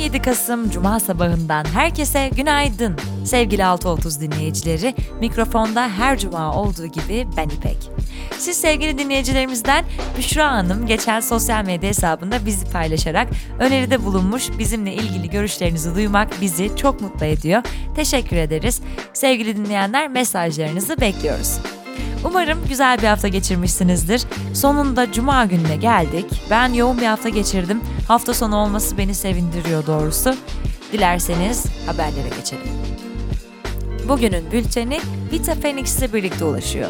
17 Kasım Cuma sabahından herkese günaydın. Sevgili 6.30 dinleyicileri, mikrofonda her cuma olduğu gibi ben İpek. Siz sevgili dinleyicilerimizden Büşra Hanım geçen sosyal medya hesabında bizi paylaşarak öneride bulunmuş bizimle ilgili görüşlerinizi duymak bizi çok mutlu ediyor. Teşekkür ederiz. Sevgili dinleyenler mesajlarınızı bekliyoruz. Umarım güzel bir hafta geçirmişsinizdir. Sonunda cuma gününe geldik. Ben yoğun bir hafta geçirdim. Hafta sonu olması beni sevindiriyor doğrusu. Dilerseniz haberlere geçelim. Bugünün bülteni Vita Phoenix ile birlikte ulaşıyor.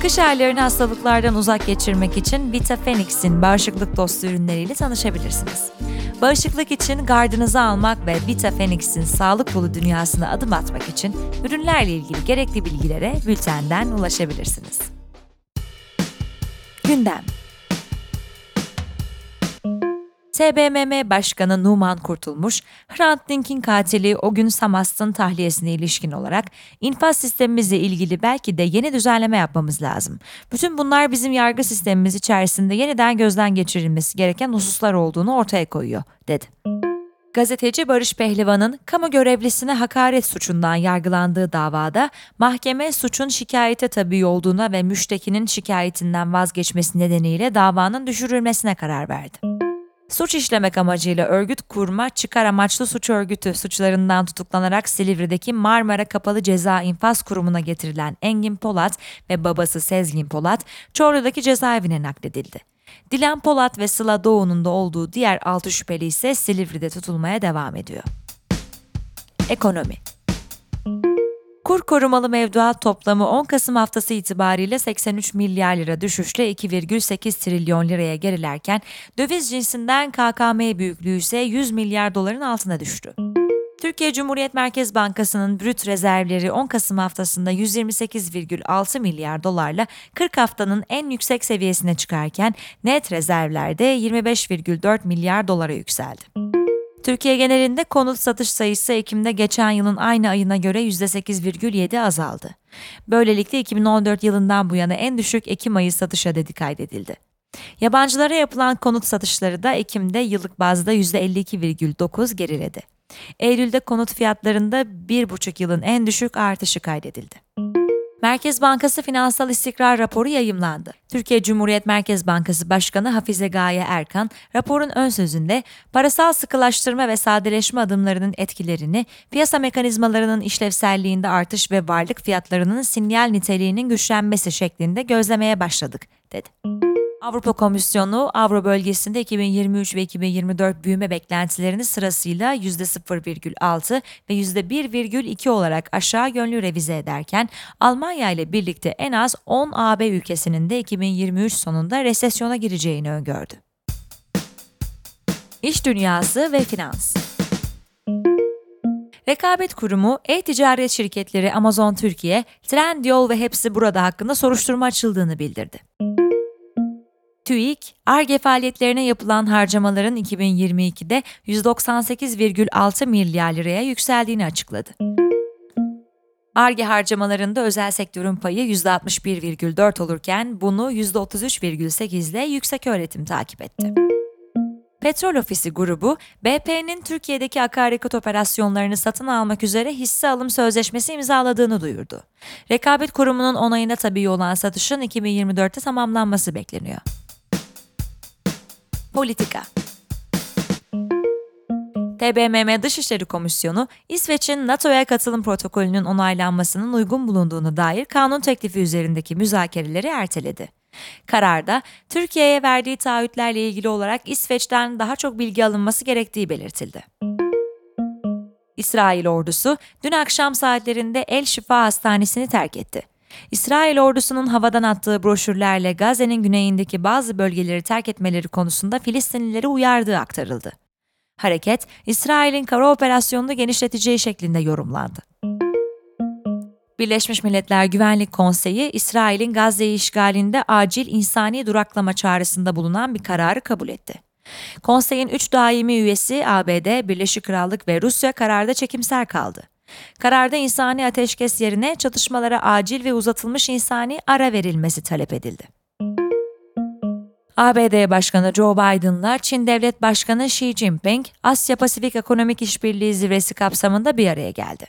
Kış aylarını hastalıklardan uzak geçirmek için Vita Phoenix'in bağışıklık dostu ürünleriyle tanışabilirsiniz. Bağışıklık için gardınızı almak ve Vita Phoenix'in sağlık dolu dünyasına adım atmak için ürünlerle ilgili gerekli bilgilere bültenden ulaşabilirsiniz. Gündem TBMM Başkanı Numan Kurtulmuş, Hrant Dink'in katili o gün Samast'ın tahliyesine ilişkin olarak infaz sistemimizle ilgili belki de yeni düzenleme yapmamız lazım. Bütün bunlar bizim yargı sistemimiz içerisinde yeniden gözden geçirilmesi gereken hususlar olduğunu ortaya koyuyor, dedi. Gazeteci Barış Pehlivan'ın kamu görevlisine hakaret suçundan yargılandığı davada mahkeme suçun şikayete tabi olduğuna ve müştekinin şikayetinden vazgeçmesi nedeniyle davanın düşürülmesine karar verdi. Suç işlemek amacıyla örgüt kurma, çıkar amaçlı suç örgütü suçlarından tutuklanarak Silivri'deki Marmara Kapalı Ceza İnfaz Kurumu'na getirilen Engin Polat ve babası Sezgin Polat, Çorlu'daki cezaevine nakledildi. Dilan Polat ve Sıla Doğu'nun da olduğu diğer altı şüpheli ise Silivri'de tutulmaya devam ediyor. Ekonomi Kur korumalı mevduat toplamı 10 Kasım haftası itibariyle 83 milyar lira düşüşle 2,8 trilyon liraya gerilerken döviz cinsinden KKM büyüklüğü ise 100 milyar doların altına düştü. Türkiye Cumhuriyet Merkez Bankası'nın brüt rezervleri 10 Kasım haftasında 128,6 milyar dolarla 40 haftanın en yüksek seviyesine çıkarken net rezervlerde 25,4 milyar dolara yükseldi. Türkiye genelinde konut satış sayısı Ekim'de geçen yılın aynı ayına göre %8,7 azaldı. Böylelikle 2014 yılından bu yana en düşük Ekim ayı satış adedi kaydedildi. Yabancılara yapılan konut satışları da Ekim'de yıllık bazda %52,9 geriledi. Eylül'de konut fiyatlarında 1,5 yılın en düşük artışı kaydedildi. Merkez Bankası Finansal İstikrar Raporu yayımlandı. Türkiye Cumhuriyet Merkez Bankası Başkanı Hafize Gaye Erkan, raporun ön sözünde parasal sıkılaştırma ve sadeleşme adımlarının etkilerini, piyasa mekanizmalarının işlevselliğinde artış ve varlık fiyatlarının sinyal niteliğinin güçlenmesi şeklinde gözlemeye başladık, dedi. Avrupa Komisyonu Avro bölgesinde 2023 ve 2024 büyüme beklentilerini sırasıyla %0,6 ve %1,2 olarak aşağı yönlü revize ederken Almanya ile birlikte en az 10 AB ülkesinin de 2023 sonunda resesyona gireceğini öngördü. İş dünyası ve finans Rekabet Kurumu e-ticaret şirketleri Amazon Türkiye, Trendyol ve hepsi burada hakkında soruşturma açıldığını bildirdi. TÜİK, ARGE faaliyetlerine yapılan harcamaların 2022'de 198,6 milyar liraya yükseldiğini açıkladı. ARGE harcamalarında özel sektörün payı %61,4 olurken bunu %33,8 ile yüksek öğretim takip etti. Petrol Ofisi grubu, BP'nin Türkiye'deki akaryakıt operasyonlarını satın almak üzere hisse alım sözleşmesi imzaladığını duyurdu. Rekabet Kurumu'nun onayına tabi olan satışın 2024'te tamamlanması bekleniyor. Politika TBMM Dışişleri Komisyonu, İsveç'in NATO'ya katılım protokolünün onaylanmasının uygun bulunduğunu dair kanun teklifi üzerindeki müzakereleri erteledi. Kararda, Türkiye'ye verdiği taahhütlerle ilgili olarak İsveç'ten daha çok bilgi alınması gerektiği belirtildi. İsrail ordusu dün akşam saatlerinde El Şifa Hastanesi'ni terk etti. İsrail ordusunun havadan attığı broşürlerle Gazze'nin güneyindeki bazı bölgeleri terk etmeleri konusunda Filistinlileri uyardığı aktarıldı. Hareket, İsrail'in kara operasyonunu genişleteceği şeklinde yorumlandı. Birleşmiş Milletler Güvenlik Konseyi, İsrail'in Gazze'yi işgalinde acil insani duraklama çağrısında bulunan bir kararı kabul etti. Konseyin üç daimi üyesi ABD, Birleşik Krallık ve Rusya kararda çekimser kaldı. Kararda insani ateşkes yerine çatışmalara acil ve uzatılmış insani ara verilmesi talep edildi. ABD Başkanı Joe Biden'la Çin Devlet Başkanı Xi Jinping, Asya-Pasifik Ekonomik İşbirliği Zirvesi kapsamında bir araya geldi.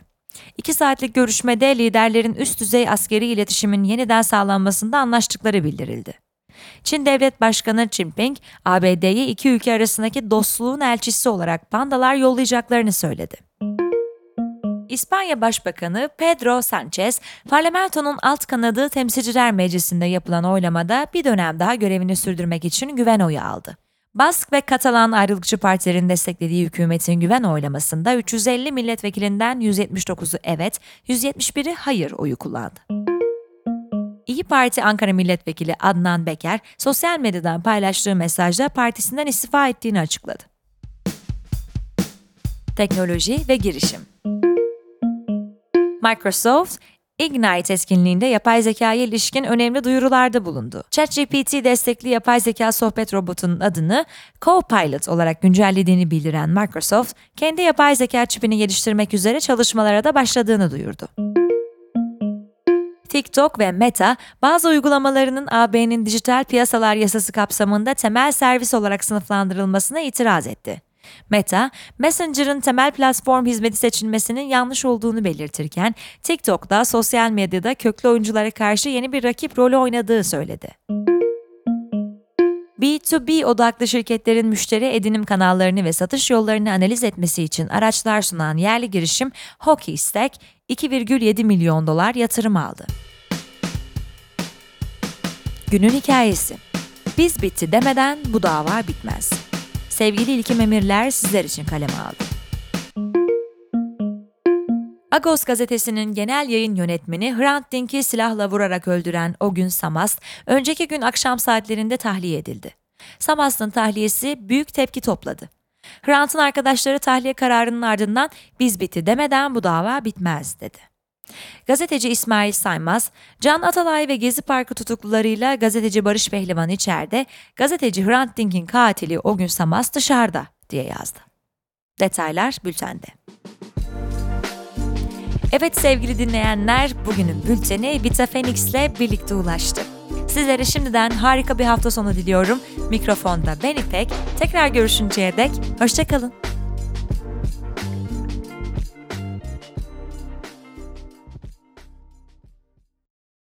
İki saatlik görüşmede liderlerin üst düzey askeri iletişimin yeniden sağlanmasında anlaştıkları bildirildi. Çin Devlet Başkanı Jinping, ABD'ye iki ülke arasındaki dostluğun elçisi olarak pandalar yollayacaklarını söyledi. İspanya Başbakanı Pedro Sanchez, parlamentonun alt kanadı Temsilciler Meclisi'nde yapılan oylamada bir dönem daha görevini sürdürmek için güven oyu aldı. Bask ve Katalan ayrılıkçı partilerin desteklediği hükümetin güven oylamasında 350 milletvekilinden 179'u evet, 171'i hayır oyu kullandı. İyi Parti Ankara Milletvekili Adnan Beker, sosyal medyadan paylaştığı mesajda partisinden istifa ettiğini açıkladı. Teknoloji ve girişim Microsoft, Ignite etkinliğinde yapay zekaya ilişkin önemli duyurularda bulundu. ChatGPT destekli yapay zeka sohbet robotunun adını Copilot olarak güncellediğini bildiren Microsoft, kendi yapay zeka çipini geliştirmek üzere çalışmalara da başladığını duyurdu. TikTok ve Meta, bazı uygulamalarının AB'nin dijital piyasalar yasası kapsamında temel servis olarak sınıflandırılmasına itiraz etti. Meta, Messenger'ın temel platform hizmeti seçilmesinin yanlış olduğunu belirtirken, TikTok'da sosyal medyada köklü oyunculara karşı yeni bir rakip rolü oynadığı söyledi. B2B odaklı şirketlerin müşteri edinim kanallarını ve satış yollarını analiz etmesi için araçlar sunan yerli girişim Hockey Stack 2,7 milyon dolar yatırım aldı. Günün hikayesi. Biz bitti demeden bu dava bitmez. Sevgili İlkim Emirler sizler için kaleme aldı. Agos gazetesinin genel yayın yönetmeni Hrant Dink'i silahla vurarak öldüren o gün Samast, önceki gün akşam saatlerinde tahliye edildi. Samast'ın tahliyesi büyük tepki topladı. Hrant'ın arkadaşları tahliye kararının ardından biz bitti demeden bu dava bitmez dedi. Gazeteci İsmail Saymaz, Can Atalay ve Gezi Parkı tutuklularıyla gazeteci Barış Pehlivan içeride, gazeteci Hrant Dink'in katili o gün Samas dışarıda diye yazdı. Detaylar bültende. Evet sevgili dinleyenler, bugünün bülteni Vita Phoenix ile birlikte ulaştı. Sizlere şimdiden harika bir hafta sonu diliyorum. Mikrofonda ben İpek. Tekrar görüşünceye dek hoşçakalın.